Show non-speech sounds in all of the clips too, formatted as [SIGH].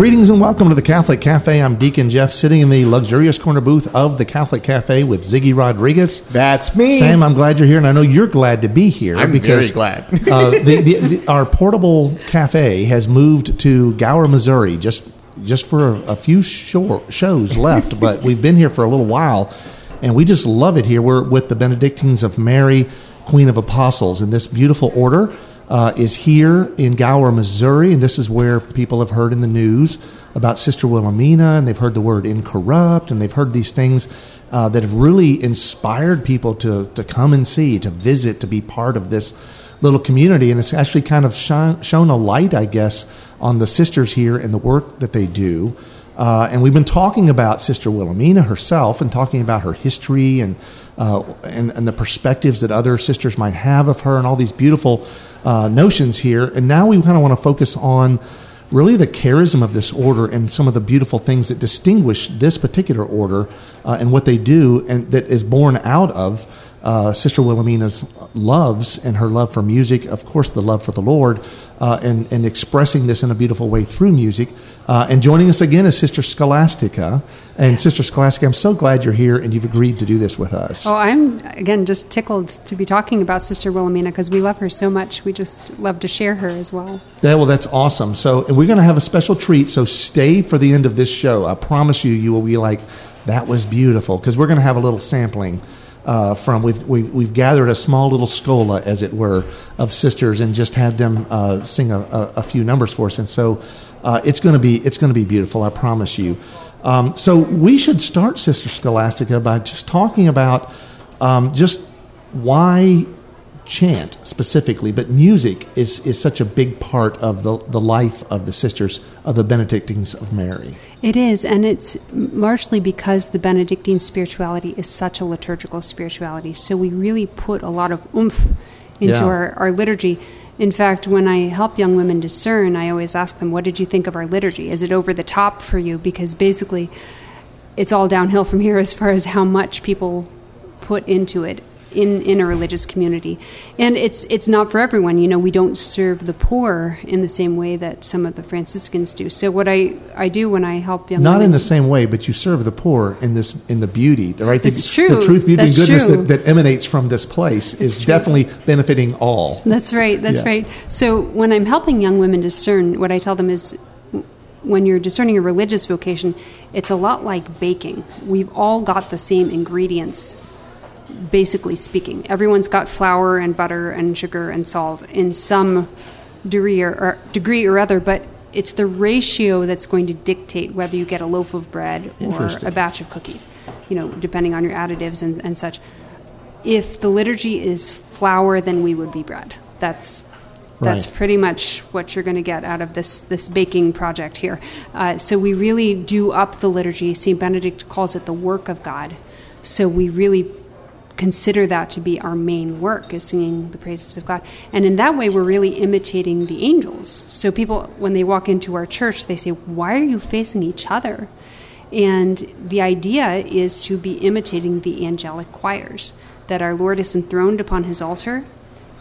Greetings and welcome to the Catholic Cafe. I'm Deacon Jeff, sitting in the luxurious corner booth of the Catholic Cafe with Ziggy Rodriguez. That's me. Sam, I'm glad you're here, and I know you're glad to be here. I'm because, very glad. uh, the, the, the, our portable cafe has moved to Gower, Missouri, just just for a, a few short shows left, but we've been here for a little while, and we just love it here. We're with the Benedictines of Mary, Queen of Apostles, in this beautiful order uh, is here in Gower, Missouri, and this is where people have heard in the news about Sister Wilhelmina, and they've heard the word incorrupt, and they've heard these things uh, that have really inspired people to to come and see, to visit, to be part of this little community, and it's actually kind of shine, shown a light, I guess, on the sisters here and the work that they do. Uh, and we've been talking about Sister Wilhelmina herself and talking about her history and, uh, and, and the perspectives that other sisters might have of her and all these beautiful uh, notions here. And now we kind of want to focus on really the charism of this order and some of the beautiful things that distinguish this particular order uh, and what they do, and that is born out of uh, Sister Wilhelmina's loves and her love for music, of course, the love for the Lord, uh, and, and expressing this in a beautiful way through music. Uh, and joining us again is Sister Scholastica. And Sister Scholastica, I'm so glad you're here and you've agreed to do this with us. Oh, I'm, again, just tickled to be talking about Sister Wilhelmina because we love her so much. We just love to share her as well. Yeah, well, that's awesome. So, and we're going to have a special treat. So, stay for the end of this show. I promise you, you will be like, that was beautiful because we're going to have a little sampling uh, from we've, we've, we've gathered a small little schola, as it were, of sisters and just had them uh, sing a, a, a, few numbers for us. And so uh, it's going to be it's going to be beautiful. I promise you. Um, so we should start, Sister Scholastica, by just talking about um, just why chant specifically, but music is, is such a big part of the, the life of the sisters of the Benedictines of Mary. It is, and it's largely because the Benedictine spirituality is such a liturgical spirituality. So we really put a lot of oomph into Yeah. our, our liturgy. In fact, when I help young women discern, I always ask them, What did you think of our liturgy? Is it over the top for you? Because basically, it's all downhill from here as far as how much people put into it in, in a religious community. And it's it's not for everyone. You know, we don't serve the poor in the same way that some of the Franciscans do. So what I, I do when I help young Not women in the same way, but you serve the poor in this in the beauty, the right? The, It's true. The truth, beauty, That's and goodness that, that emanates from this place is true. definitely benefiting all. That's right. That's Yeah. right. So when I'm helping young women discern, what I tell them is when you're discerning a religious vocation, it's a lot like baking. We've all got the same ingredients, basically speaking. Everyone's got flour and butter and sugar and salt in some degree or, or degree or other, but it's the ratio that's going to dictate whether you get a loaf of bread or a batch of cookies, you know, depending on your additives and, and such. If the liturgy is flour, then we would be bread. That's that's Right. pretty much what you're going to get out of this this baking project here. Uh, so we really do up the liturgy. Saint Benedict calls it the work of God. So we really consider that to be our main work is singing the praises of God. And in that way we're really imitating the angels. So people when they walk into our church they say, "Why are you facing each other?" And the idea is to be imitating the angelic choirs that our Lord is enthroned upon his altar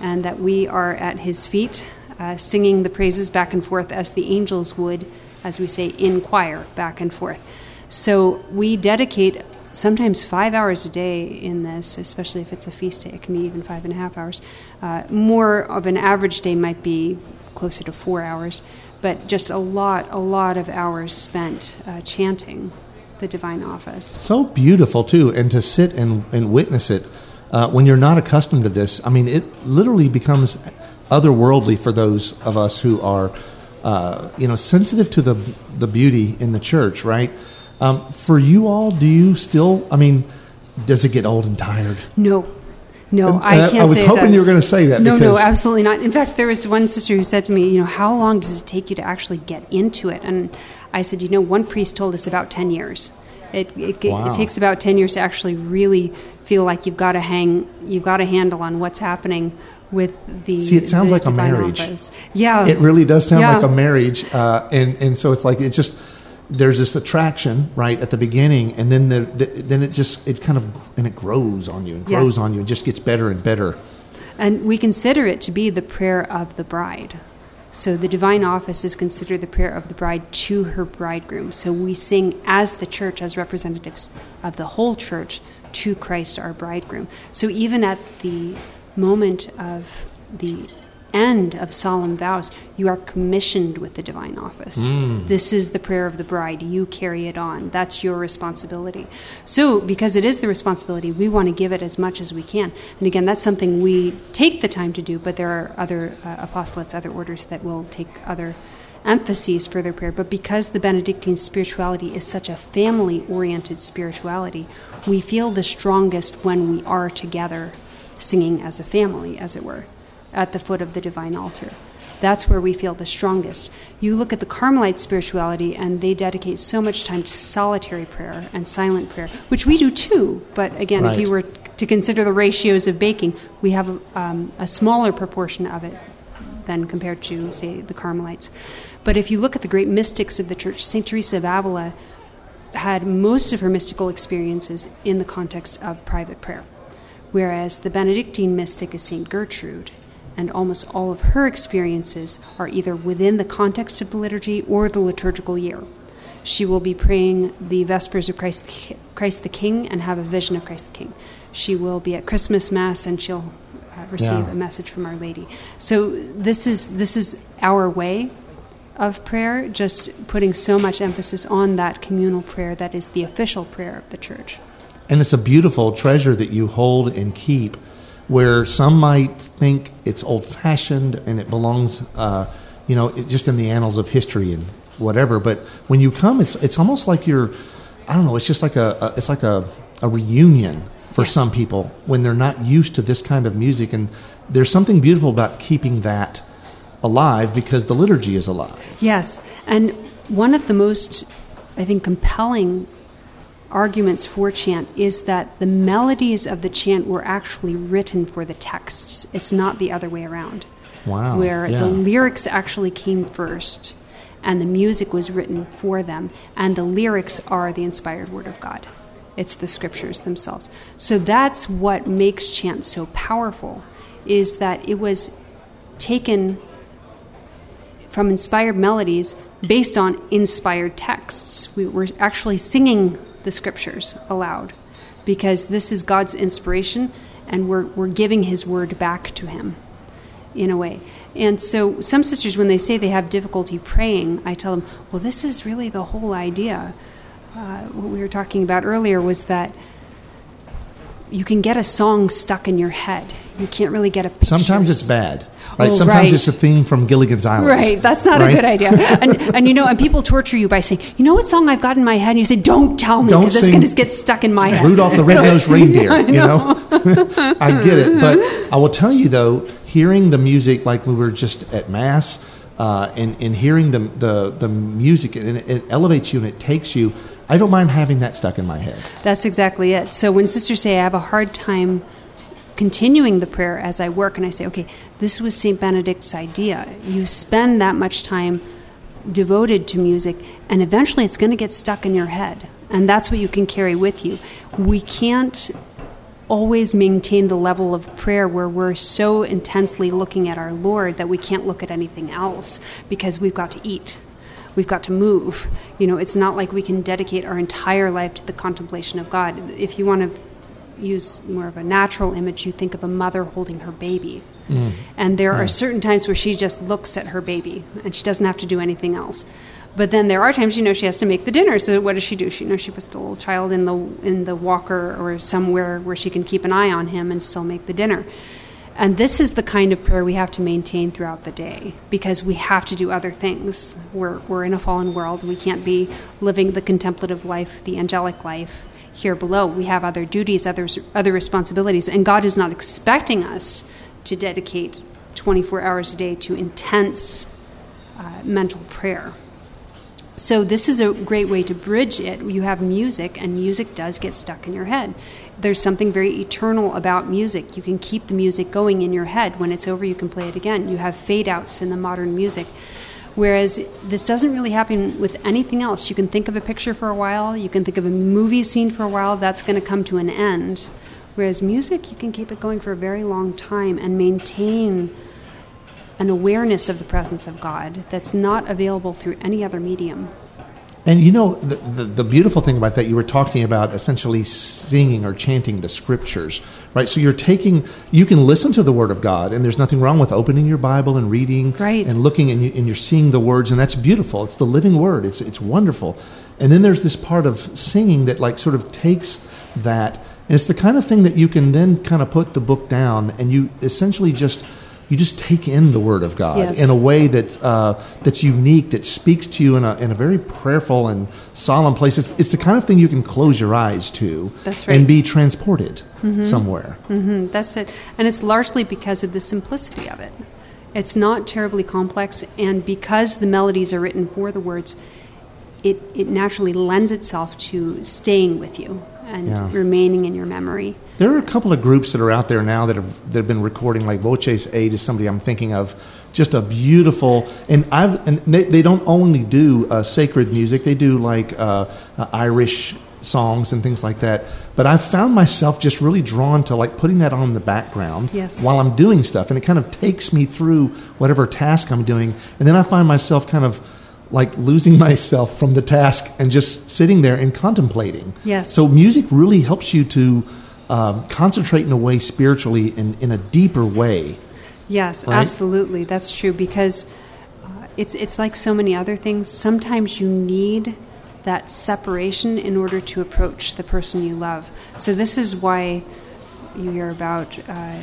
and that we are at his feet uh, singing the praises back and forth as the angels would, as we say, in choir back and forth. So we dedicate sometimes five hours a day in this, especially if it's a feast day. It can be even five and a half hours. Uh, more of an average day might be closer to four hours, but just a lot, a lot of hours spent uh, chanting the divine office. So beautiful too, and to sit and, and witness it uh, when you're not accustomed to this. I mean, it literally becomes otherworldly for those of us who are, uh, you know, sensitive to the the beauty in the church. Right? Um, for you all, do you still? I mean, does it get old and tired? No. No, And- I can't I was hoping you were gonna say that No, no, absolutely not. In fact, there was one sister who said to me, you know, how long does it take you to actually get into it? And I said, you know, one priest told us about 10 years. It, it, Wow. it takes about 10 years to actually really feel like you've got to hang, you've got a handle on what's happening with the. See, it sounds like a marriage. office. Yeah, It really does sound Yeah. like a marriage, uh, and and so it's like it just there's this attraction right at the beginning, and then the, the then it just it kind of and it grows on you and grows Yes. on you and just gets better and better. And we consider it to be the prayer of the bride. So the divine office is considered the prayer of the bride to her bridegroom. So we sing as the church, as representatives of the whole church, to Christ our bridegroom. So even at the moment of the end of solemn vows, you are commissioned with the divine office. This is the prayer of the bride. You carry it on. That's your responsibility. So, because it is the responsibility, we want to give it as much as we can. And again, that's something we take the time to do, but there are other uh, apostolates, other orders that will take other emphases for their prayer. But because the Benedictine spirituality is such a family oriented spirituality, we feel the strongest when we are together singing as a family, as it were, at the foot of the divine altar. That's where we feel the strongest. You look at the Carmelite spirituality, and they dedicate so much time to solitary prayer and silent prayer, which we do too. But again, if you were to consider the ratios of baking, we have um, a smaller proportion of it than compared to, say, the Carmelites. But if you look at the great mystics of the church, St. Teresa of Avila had most of her mystical experiences in the context of private prayer, whereas the Benedictine mystic is St. Gertrude, and almost all of her experiences are either within the context of the liturgy or the liturgical year. She will be praying the Vespers of Christ, the Christ the King and have a vision of Christ the King. She will be at Christmas Mass and she'll uh, receive Yeah. a message from Our Lady. So this is this is our way of prayer, just putting so much emphasis on that communal prayer that is the official prayer of the church. And it's a beautiful treasure that you hold and keep, where some might think it's old fashioned and it belongs, uh, you know, it, just in the annals of history and whatever. But when you come, it's it's almost like you're, I don't know, it's just like a, a it's like a, a reunion for Yes. some people when they're not used to this kind of music. And there's something beautiful about keeping that alive because the liturgy is alive. Yes, and one of the most, I think, compelling arguments for chant is that the melodies of the chant were actually written for the texts. It's not the other way around. Wow, Where yeah. the lyrics actually came first and the music was written for them, and the lyrics are the inspired word of God. It's the scriptures themselves. So that's what makes chant so powerful is that it was taken from inspired melodies based on inspired texts. We were actually singing the scriptures aloud because this is God's inspiration and we're, we're giving His word back to Him in a way. And so some sisters, when they say they have difficulty praying, I tell them, well, this is really the whole idea. Uh, what we were talking about earlier was that you can get a song stuck in your head. You can't really get a picture. Sometimes it's bad, right? Oh, Sometimes right. it's a theme from Gilligan's Island. Right, that's not right? a good idea. And, and you know, and people torture you by saying, you know what song I've got in my head? And you say, don't tell me because it's going to get stuck in my head. Rudolph the Red-Nosed [LAUGHS] Reindeer. I you know, [LAUGHS] I get it, but I will tell you though, hearing the music like we were just at mass, uh, and and hearing the the the music, and it, it elevates you and it takes you. I don't mind having that stuck in my head. That's exactly it. So when sisters say I have a hard time continuing the prayer as I work, and I say, okay, this was St. Benedict's idea. You spend that much time devoted to music, and eventually it's going to get stuck in your head. And that's what you can carry with you. We can't always maintain the level of prayer where we're so intensely looking at our Lord that we can't look at anything else because we've got to eat. We've got to move. You know, it's not like we can dedicate our entire life to the contemplation of God. If you want to use more of a natural image, you think of a mother holding her baby. Mm. And there are mm. certain times where she just looks at her baby and she doesn't have to do anything else. But then there are times, you know, she has to make the dinner. So what does she do? She, you know, she puts the little child in the in the walker or somewhere where she can keep an eye on him and still make the dinner. And this is the kind of prayer we have to maintain throughout the day because we have to do other things. We're, we're in a fallen world. We can't be living the contemplative life, the angelic life here below. We have other duties, other, other responsibilities. And God is not expecting us to dedicate 24 hours a day to intense uh, mental prayer. So this is a great way to bridge it. You have music, and music does get stuck in your head. There's something very eternal about music. You can keep the music going in your head. When it's over, you can play it again. You have fade outs in the modern music. Whereas this doesn't really happen with anything else. You can think of a picture for a while, you can think of a movie scene for a while, that's going to come to an end. Whereas music, you can keep it going for a very long time and maintain an awareness of the presence of God that's not available through any other medium. And you know, the, the, the, beautiful thing about that, you were talking about essentially singing or chanting the scriptures, right? So you're taking, you can listen to the Word of God, and there's nothing wrong with opening your Bible and reading right. and looking, and, you, and you're seeing the words, and that's beautiful. It's the living Word, it's, it's wonderful. And then there's this part of singing that, like, sort of takes that, and it's the kind of thing that you can then kind of put the book down, and you essentially just you just take in the Word of God yes. in a way that uh, that's unique, that speaks to you in a, in a very prayerful and solemn place. It's, it's, the kind of thing you can close your eyes to right. and be transported mm-hmm. somewhere. Mm-hmm. That's it. And it's largely because of the simplicity of it. It's not terribly complex, and because the melodies are written for the words, it, it naturally lends itself to staying with you and yeah. remaining in your memory. There are a couple of groups that are out there now that have that have been recording, like Voces8 is somebody I'm thinking of. Just a beautiful, and I've and they, they don't only do uh, sacred music; they do like uh, uh, Irish songs and things like that. But I've found myself just really drawn to like putting that on the background yes. while I'm doing stuff, and it kind of takes me through whatever task I'm doing, and then I find myself kind of like losing [LAUGHS] myself from the task and just sitting there and contemplating. Yes. So music really helps you to um, concentrate in a way spiritually in, in a deeper way. Yes, right? absolutely. That's true because uh, it's it's like so many other things. Sometimes you need that separation in order to approach the person you love. So this is why you hear about uh,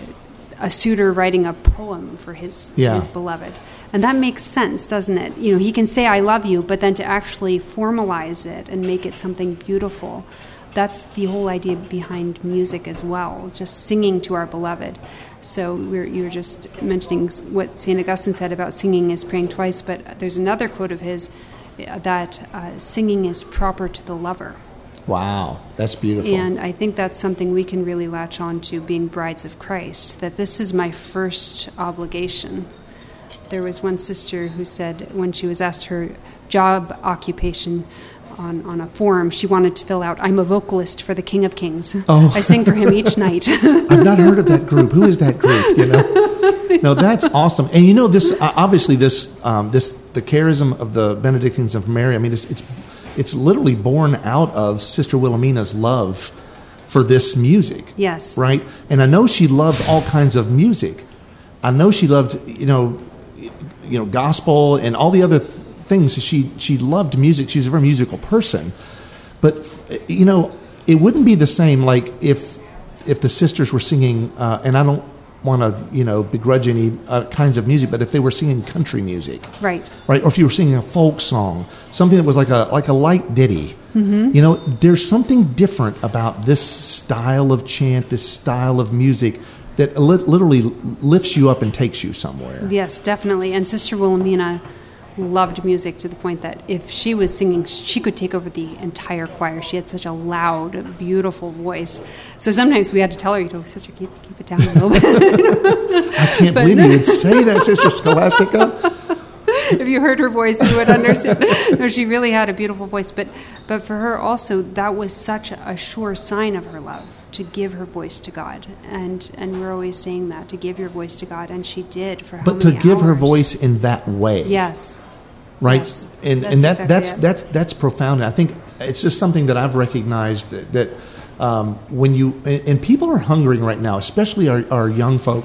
a suitor writing a poem for his yeah. his beloved and that makes sense, doesn't it? You know, he can say, I love you, but then to actually formalize it and make it something beautiful, that's the whole idea behind music as well, just singing to our beloved. So we're, you were just mentioning what St. Augustine said about singing is praying twice, but there's another quote of his uh, that uh, singing is proper to the lover. Wow, that's beautiful. And I think that's something we can really latch on to being brides of Christ, that this is my first obligation there was one sister who said when she was asked her job occupation on, on a form, she wanted to fill out, I'm a vocalist for the King of Kings. Oh. I sing for him each [LAUGHS] night. I've not heard of that group. Who is that group? You know? No, that's awesome. And you know, this, obviously, this, um, this, the charism of the Benedictines of Mary, I mean, it's, it's, it's literally born out of Sister Wilhelmina's love for this music. Yes. Right? And I know she loved all kinds of music. I know she loved, you know, you know gospel and all the other th- things. She she loved music. She's a very musical person, but you know it wouldn't be the same like if if the sisters were singing. Uh, and I don't want to you know begrudge any uh, kinds of music, but if they were singing country music, right, right, or if you were singing a folk song, something that was like a like a light ditty, mm-hmm. you know, there's something different about this style of chant, this style of music that literally lifts you up and takes you somewhere. Yes, definitely. And Sister Wilhelmina loved music to the point that if she was singing, she could take over the entire choir. She had such a loud, beautiful voice. So sometimes we had to tell her, you know, sister, keep, keep it down a little bit. [LAUGHS] I can't but, believe you [LAUGHS] would say that, Sister Scholastica. if you heard her voice, you would understand. [LAUGHS] no, she really had a beautiful voice. But, but for her also, that was such a sure sign of her love to give her voice to God, and and we're always saying that to give your voice to God, and she did for. but to give her voice in that way, yes, right, yes. and that's and that exactly that's it. that's that's profound. I think it's just something that I've recognized that. that um, when you and people are hungering right now, especially our, our young folk,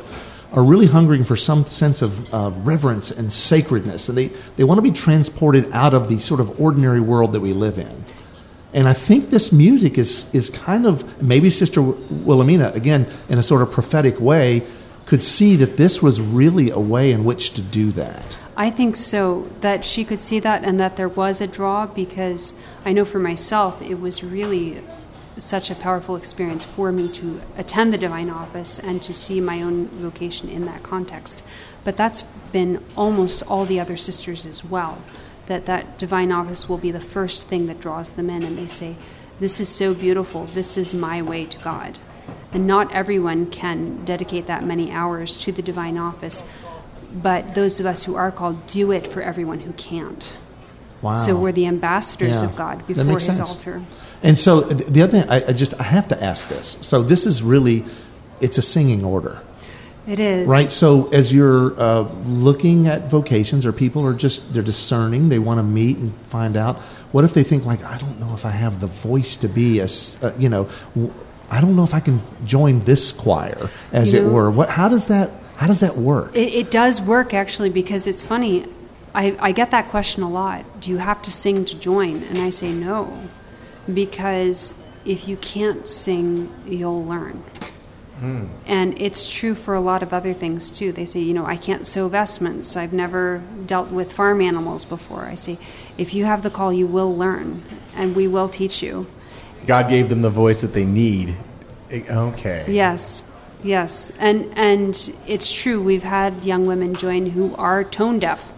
are really hungering for some sense of uh, reverence and sacredness, and they, they want to be transported out of the sort of ordinary world that we live in. And I think this music is is kind of maybe Sister Wilhelmina again in a sort of prophetic way could see that this was really a way in which to do that. I think so that she could see that and that there was a draw because I know for myself it was really such a powerful experience for me to attend the divine office and to see my own vocation in that context. But that's been almost all the other sisters as well that that divine office will be the first thing that draws them in, and they say, "This is so beautiful. This is my way to God." And not everyone can dedicate that many hours to the divine office, but those of us who are called do it for everyone who can't. Wow. So we're the ambassadors Yeah. of God before His sense. altar. And so the other thing, I, I just I have to ask this. So this is really, it's a singing order, It is right? So as you're uh, looking at vocations, or people are just they're discerning, they want to meet and find out. What if they think like, I don't know if I have the voice to be a, uh, you know, I don't know if I can join this choir, as You it know- were. What? How does that? How does that work? It, it does work actually because it's funny. I, I get that question a lot. Do you have to sing to join? And I say no, because if you can't sing, you'll learn. Hmm. And it's true for a lot of other things too. They say, you know, I can't sew vestments. I've never dealt with farm animals before. I say, if you have the call, you will learn, and we will teach you. God gave them the voice that they need. Okay. Yes, yes, and and it's true. We've had young women join who are tone deaf,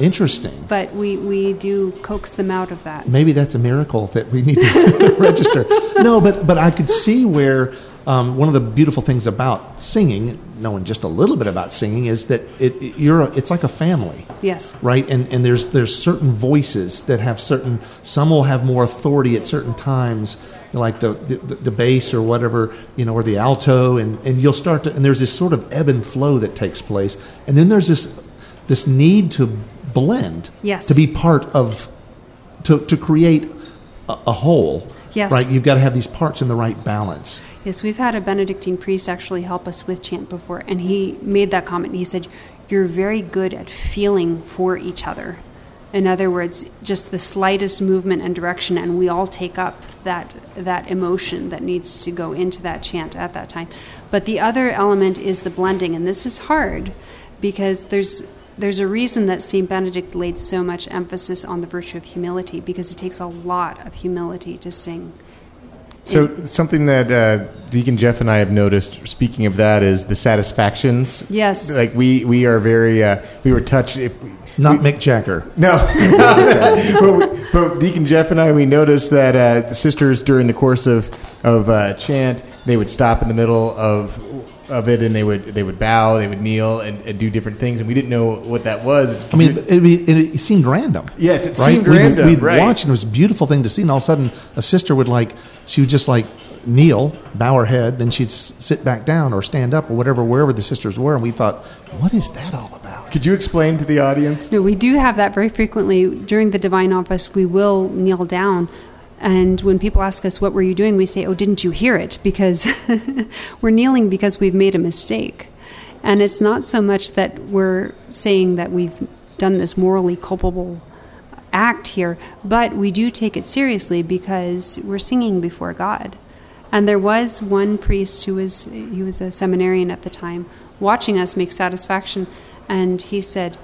Interesting. but we we do coax them out of that. maybe that's a miracle that we need to [LAUGHS] register. No, but but I could see where um, one of the beautiful things about singing, knowing just a little bit about singing, is that it, it- you're a, it's like a family, Yes, right? And and there's there's certain voices that have certain. Some will have more authority at certain times, like the the, the bass or whatever, you know, or the alto, and and you'll start to and there's this sort of ebb and flow that takes place, and then there's this this need to blend, Yes. to be part of to, to create a, a whole. Yes. Right? You've got to have these parts in the right balance. yes. We've had a Benedictine priest actually help us with chant before, and he made that comment. He said, "You're very good at feeling for each other." In other words, just the slightest movement and direction, and we all take up that that emotion that needs to go into that chant at that time. But the other element is the blending, and this is hard because there's there's a reason that Saint Benedict laid so much emphasis on the virtue of humility because it takes a lot of humility to sing. So something that uh, Deacon Jeff and I have noticed, speaking of that, is the satisfactions. Yes. Like we we are very uh, we were touched. If we, Not Mick Jagger. No, [LAUGHS] but, but Deacon Jeff and I, we noticed that uh, the sisters during the course of of uh, chant, they would stop in the middle of of it, and they would they would bow, they would kneel, and, and do different things, and we didn't know what that was. I mean, it, it, it seemed random. Yes, it right? seemed We'd- random, We'd right. watch, and it was a beautiful thing to see. And all of a sudden, a sister would like, she would just like kneel, bow her head, then she'd sit back down or stand up or whatever, wherever the sisters were. And we thought, what is that all about? could you explain to the audience? No, we do have that very frequently during the divine office. We will kneel down, and when people ask us, "What were you doing?" we say, "Oh, didn't you hear it?" Because [LAUGHS] we're kneeling because we've made a mistake, and it's not so much that we're saying that we've done this morally culpable act here, but we do take it seriously because we're singing before God. And there was one priest who was he was a seminarian at the time watching us make satisfaction and he said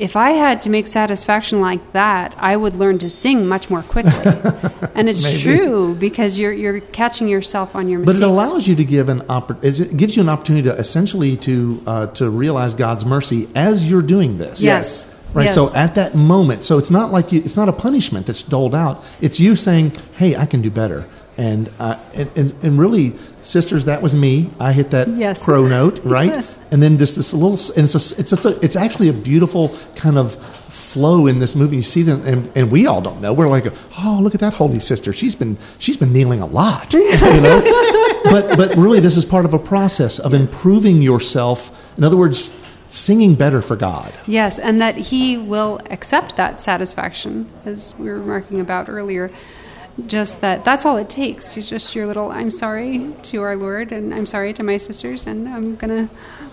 if I had to make satisfaction like that, I would learn to sing much more quickly. [LAUGHS] and it's true because you're you're catching yourself on your But it allows you to give an oppor- It gives you an opportunity to essentially to uh, to realize God's mercy as you're doing this. Yes. Right. Yes. So at that moment, so it's not like you, it's not a punishment that's doled out. It's you saying, "Hey, I can do better." And, uh, and, and and really, sisters, that was me. I hit that Yes. crow note, [LAUGHS] right? Yes. And then this this little, and it's a, it's a, it's actually a beautiful kind of flow in this movie. You see them, and, and we all don't know. We're like, oh, look at that holy sister. She's been she's been kneeling a lot, [LAUGHS] you know. but but really, this is part of a process of improving yourself. In other words, singing better for God. Yes, and that he will accept that satisfaction, as we were remarking about earlier. Just that that's all it takes. You just your little I'm sorry to our Lord and I'm sorry to my sisters and I'm gonna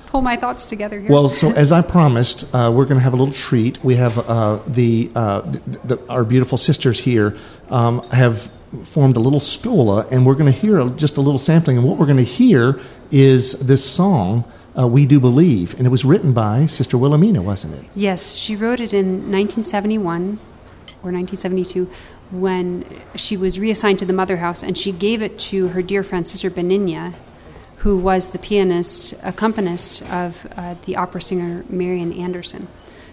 pull my thoughts together here. Well, so as I promised, uh, we're going to have a little treat. We have uh, the, uh, the, the our beautiful sisters here um, have formed a little schola, and we're going to hear just a little sampling. And what we're going to hear is this song, uh, "We Do Believe," and it was written by Sister Wilhelmina, wasn't it? Yes, she wrote it in 1971 or 1972 when she was reassigned to the Mother House, and she gave it to her dear friend, Sister Benigna, who was the pianist, accompanist of uh, the opera singer Marian Anderson.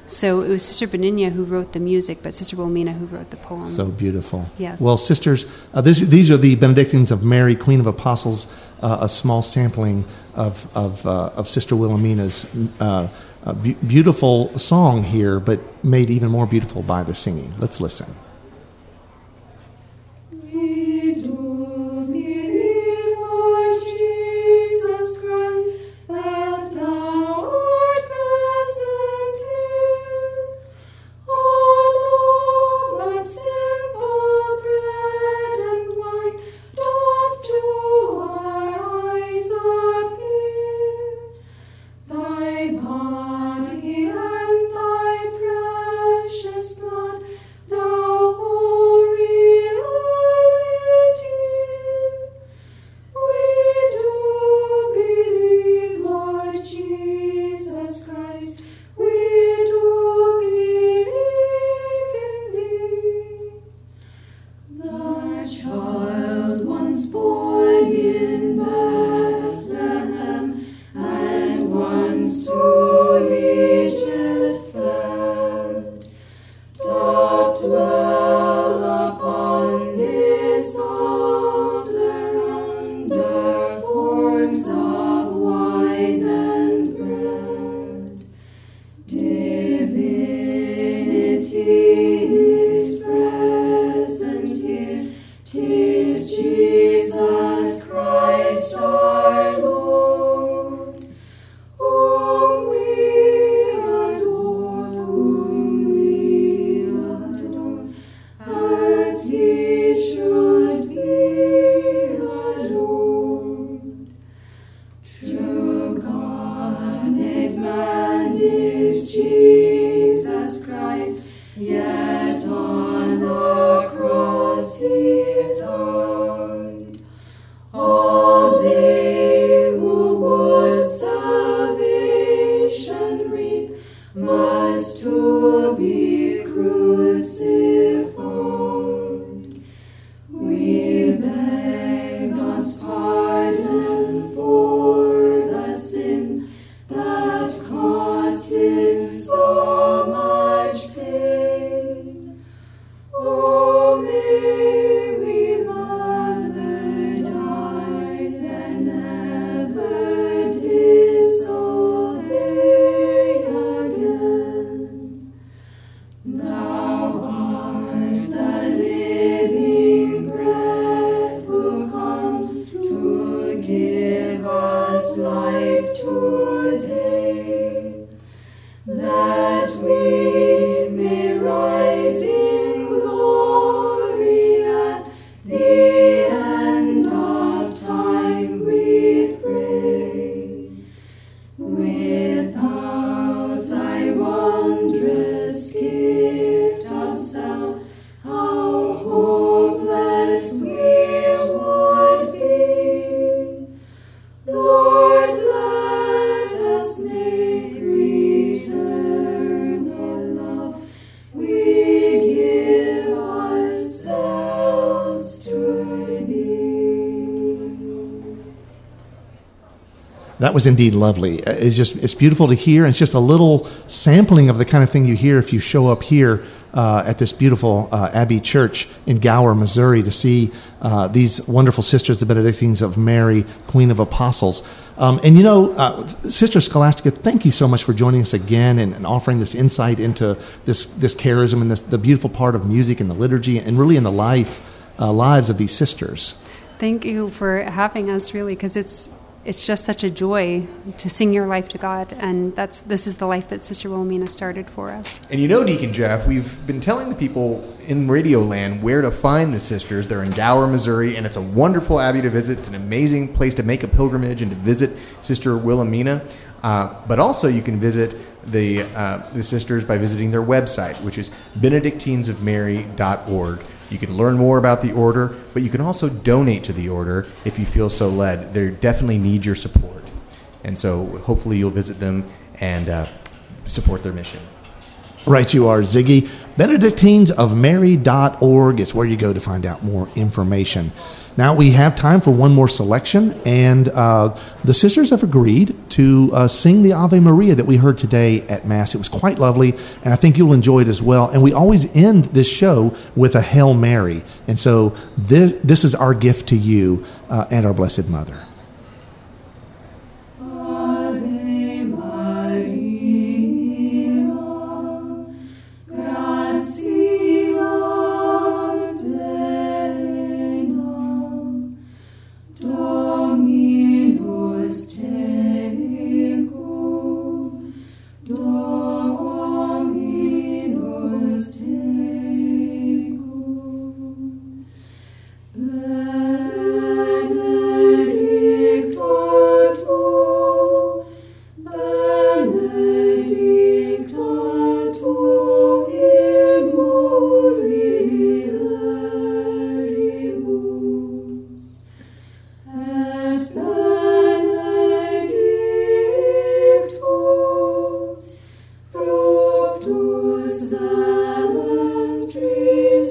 So it was Sister Benigna who wrote the music, but Sister Wilhelmina who wrote the poem. So beautiful. Yes. Well, sisters, uh, this, these are the Benedictines of Mary, Queen of Apostles, uh, a small sampling of, of, uh, of Sister Wilhelmina's uh, uh, beautiful song here, but made even more beautiful by the singing. Let's listen. That was indeed lovely. Uh, It's just it's beautiful to hear. It's just a little sampling of the kind of thing you hear if you show up here uh, at this beautiful uh, Abbey Church in Gower, Missouri, to see uh, these wonderful sisters, the Benedictines of Mary, Queen of Apostles. Um, and you know, uh, Sister Scholastica, thank you so much for joining us again and, and offering this insight into this this charism and this, the beautiful part of music and the liturgy and really in the life uh, lives of these sisters. Thank you for having us, really, because it's it's just such a joy to sing your life to God, and that's this is the life that Sister Wilhelmina started for us. And you know, Deacon Jeff, we've been telling the people in Radio Land where to find the sisters. They're in Gower, Missouri, and it's a wonderful abbey to visit. It's an amazing place to make a pilgrimage and to visit Sister Wilhelmina. Uh, but also, you can visit the, uh, the sisters by visiting their website, which is benedictinesofmary.org. You can learn more about the order, but you can also donate to the order if you feel so led. They definitely need your support. And so, hopefully, you'll visit them and uh, support their mission. Right, you are, Ziggy. BenedictinesofMary.org is where you go to find out more information. Now we have time for one more selection, and uh, the sisters have agreed to uh, sing the Ave Maria that we heard today at Mass. It was quite lovely, and I think you'll enjoy it as well. And we always end this show with a Hail Mary. And so this, this is our gift to you uh, and our Blessed Mother. Fructus ventris